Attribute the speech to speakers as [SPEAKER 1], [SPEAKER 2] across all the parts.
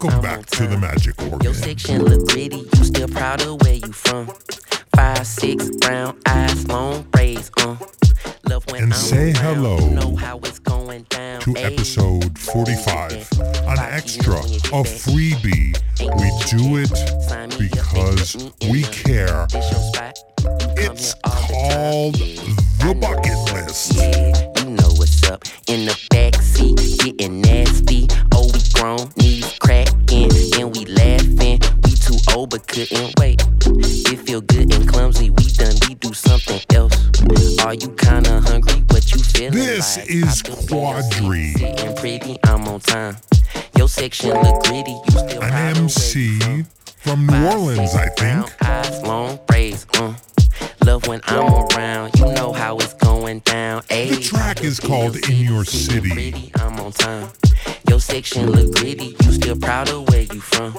[SPEAKER 1] Welcome back to the. Magic
[SPEAKER 2] Your section look gritty, you still proud of where you from. Five, six, brown eyes, long braids, uh. Love when
[SPEAKER 1] And
[SPEAKER 2] I'm
[SPEAKER 1] say
[SPEAKER 2] around,
[SPEAKER 1] hello
[SPEAKER 2] you know how it's going down.
[SPEAKER 1] To
[SPEAKER 2] Ayy.
[SPEAKER 1] episode 45, an extra, a freebie. We do it
[SPEAKER 2] Sign me up,
[SPEAKER 1] because we care.
[SPEAKER 2] This your spot. You come
[SPEAKER 1] It's
[SPEAKER 2] here all the time.
[SPEAKER 1] called The Bucket. List.
[SPEAKER 2] Yeah, you know what's up. In the backseat, getting nasty. Oh, we grown, knees but couldn't wait. It feel good and clumsy. We done, we do something else. Are you kinda hungry? What you feeling
[SPEAKER 1] This
[SPEAKER 2] like?
[SPEAKER 1] is Quadri.
[SPEAKER 2] Sitting pretty, I'm on time. Your section look gritty. You still
[SPEAKER 1] An MC
[SPEAKER 2] you from.
[SPEAKER 1] New Orleans, I think.
[SPEAKER 2] Eyes, long braids, uh. Love when I'm around, you know how it's going down.
[SPEAKER 1] The track is called In Your City.
[SPEAKER 2] Pretty, I'm on time. Your section look gritty, you still proud of where you from.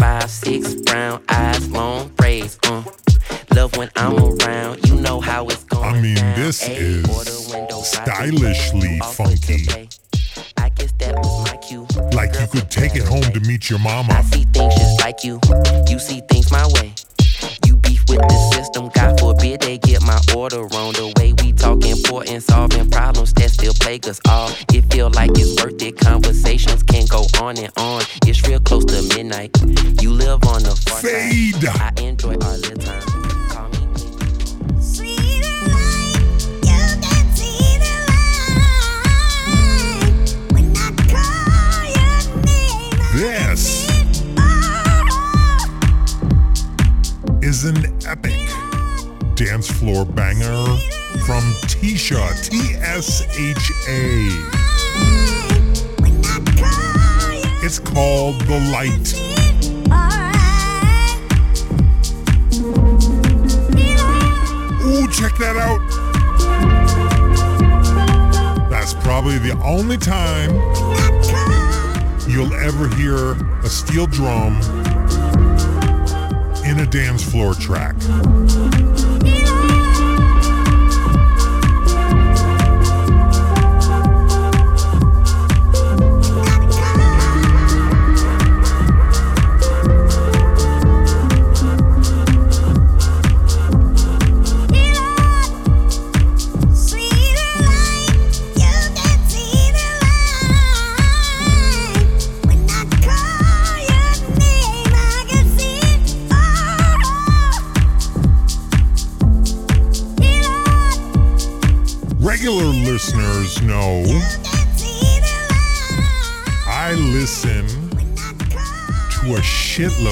[SPEAKER 2] Five, six, brown eyes, long braids, uh. Love when I'm around, you know how it's going
[SPEAKER 1] I mean,
[SPEAKER 2] down.
[SPEAKER 1] this is
[SPEAKER 2] window,
[SPEAKER 1] stylishly funky.
[SPEAKER 2] to pay. I guess that was my cue.
[SPEAKER 1] Like you could take it home to meet your
[SPEAKER 2] I
[SPEAKER 1] mama.
[SPEAKER 2] see things just like you. You see things my way. You beef with the system. God forbid they get my order wrong. The way we talk important, solving problems that still plague us all. It feel like it's worth it. Conversations can go on and on. It's real close to midnight. You live on the far
[SPEAKER 1] Fade.
[SPEAKER 2] I enjoy our little time. Call me when you
[SPEAKER 3] See the light, you can see the light. When I call your name, I
[SPEAKER 1] This is an epic dance floor banger from Tisha, T S H A.
[SPEAKER 3] when I call your
[SPEAKER 1] It's called The Light. Check that out. That's probably the only time you'll ever hear a steel drum in a dance floor track.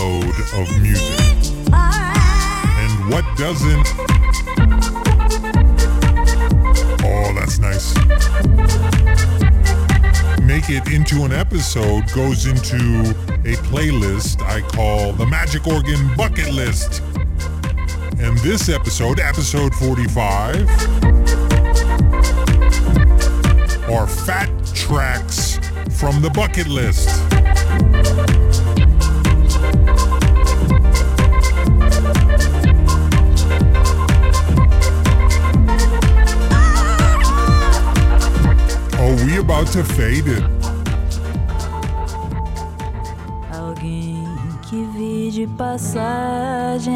[SPEAKER 1] Of music. And what doesn't? Oh, that's nice. Make it into an episode goes into a playlist I call the Magic Organ Bucket List. And this episode, episode 45, are fat tracks from the bucket list. About to fade it.
[SPEAKER 4] Alguém que vi de passagem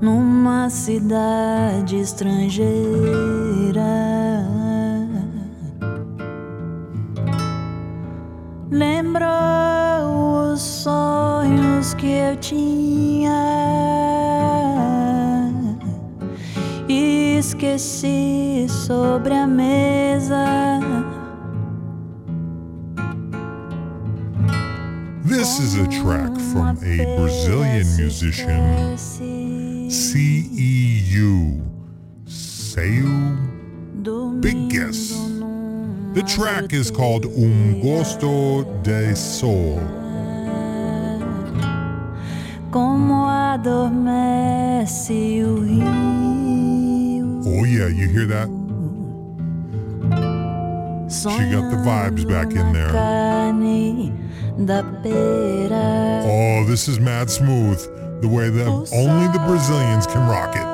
[SPEAKER 4] numa cidade estrangeira. Lembrou os sonhos que eu tinha. Esqueci sobre a mesa.
[SPEAKER 1] This is a track from a Brazilian musician, CEU. Seu. Big guess. The track is called Um Gosto de Sol.
[SPEAKER 4] Como adormece o rio.
[SPEAKER 1] yeah, you hear that? She got the vibes back in there. Oh, this is mad smooth. The way that only the Brazilians can rock it.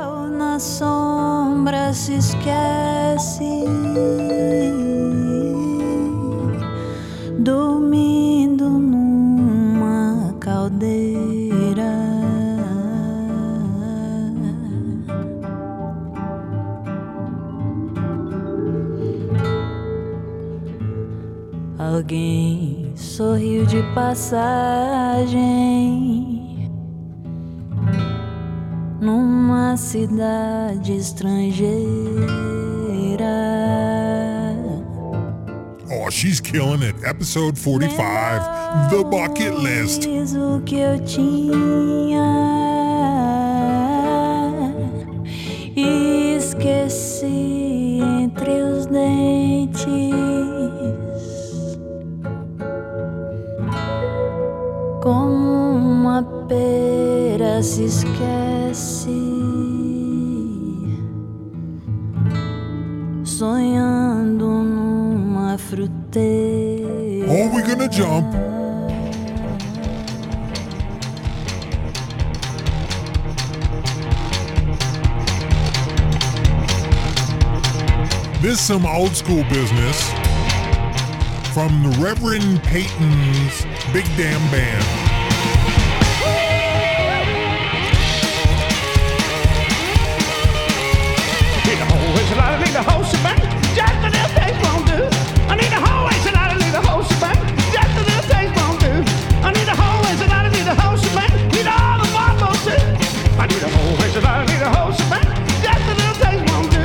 [SPEAKER 4] Alguém sorriu de passagem numa cidade estrangeira.
[SPEAKER 1] Oh, she's killing it. Episode 45, The Bucket List.
[SPEAKER 4] O que eu tinha uma pera se esquece, sonhando numa fruteira.
[SPEAKER 1] Oh, we're gonna jump. This is some old school business from the Reverend Peyton's Big Damn Band.
[SPEAKER 5] Need a whole whistle, I need a whole shebang. Just a little taste won't do. I need a whole whistle, need a whole shebang. Just a little taste won't do. I need a whole whistle, need a whole shebang. Need all the barbos too. I need a whole whistle, need a whole shebang. Just a little taste won't do.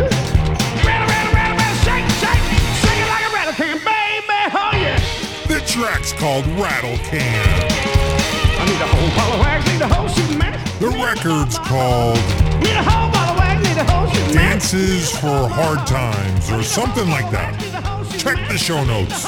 [SPEAKER 5] Rattle, rattle, rattle, rattle, shake, shake, shake it like a rattle can, baby, oh yeah.
[SPEAKER 1] The track's called Rattle Can.
[SPEAKER 5] I need a whole ball of wax, need a whole match.
[SPEAKER 1] The record's called
[SPEAKER 5] Need a whole ball of wax, need a whole shooting match.
[SPEAKER 1] Dances for Hard Times or something like that. Check the show notes.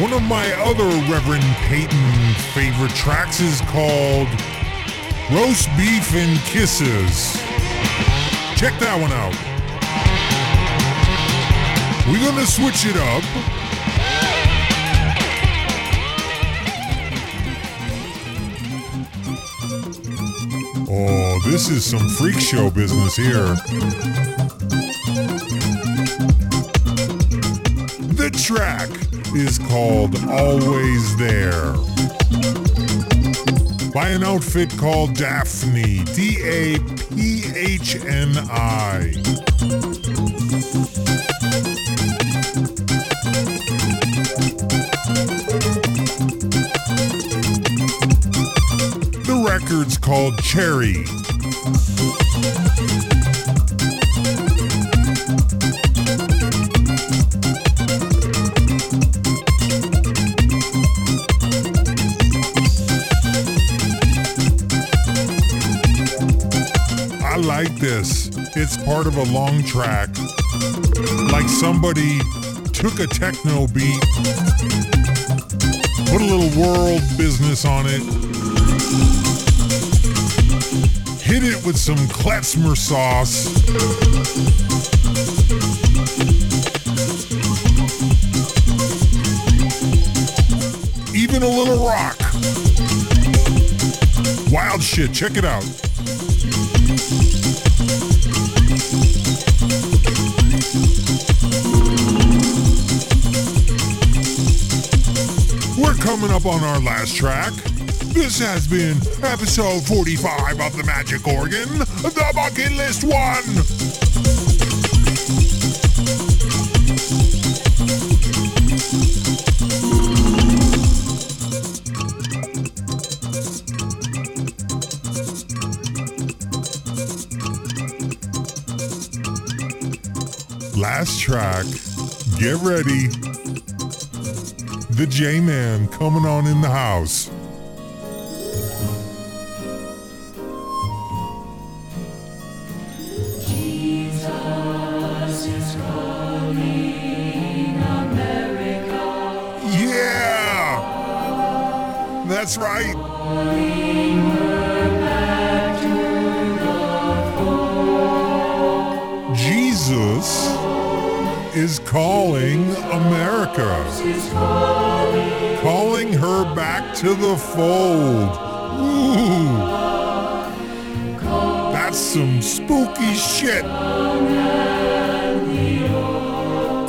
[SPEAKER 1] One of my other Reverend Peyton favorite tracks is called Roast Beef and Kisses. Check that one out. We're gonna switch it up. Oh, this is some freak show business here. The track is called Always There by an outfit called Daphni. D A P H N I. The record's called Cherry. It's part of a long track. Like somebody took a techno beat, put a little world business on it, hit it with some klezmer sauce. Even a little rock. Wild shit. Check it out. Coming up on our last track. This has been episode 45 of The Magic Organ, the Bucket List One. Last track. Get ready the J-Man coming on in the house.
[SPEAKER 4] Yeah!
[SPEAKER 1] That's right. Is calling America. Calling her back to the fold. Ooh. That's some spooky shit.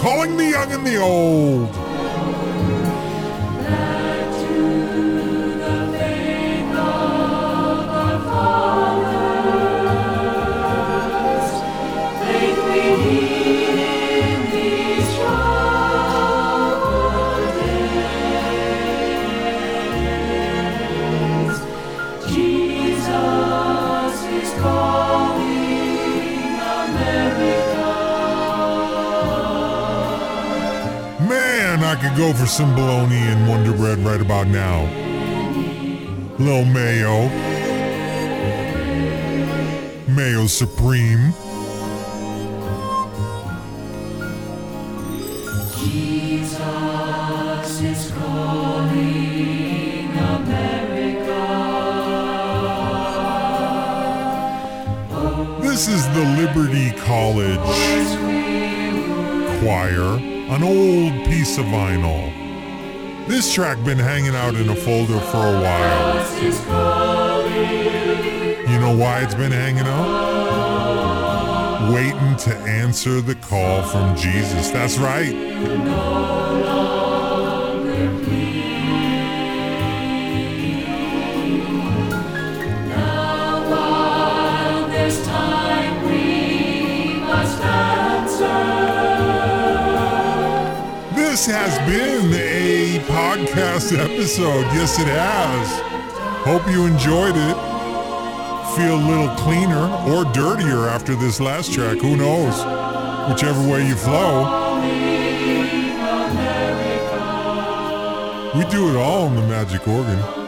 [SPEAKER 1] Calling the young and the old. Go for some bologna and Wonder Bread right about now. Little mayo. Mayo Supreme. This an old piece of vinyl. This track been hanging out in a folder for a while. You know why it's been hanging out? Waiting to answer the call from Jesus. That's right. This has been a podcast episode. Yes, it has. Hope you enjoyed it. Feel a little cleaner or dirtier after this last track. Who knows? Whichever way you flow. We do it all on the magic organ.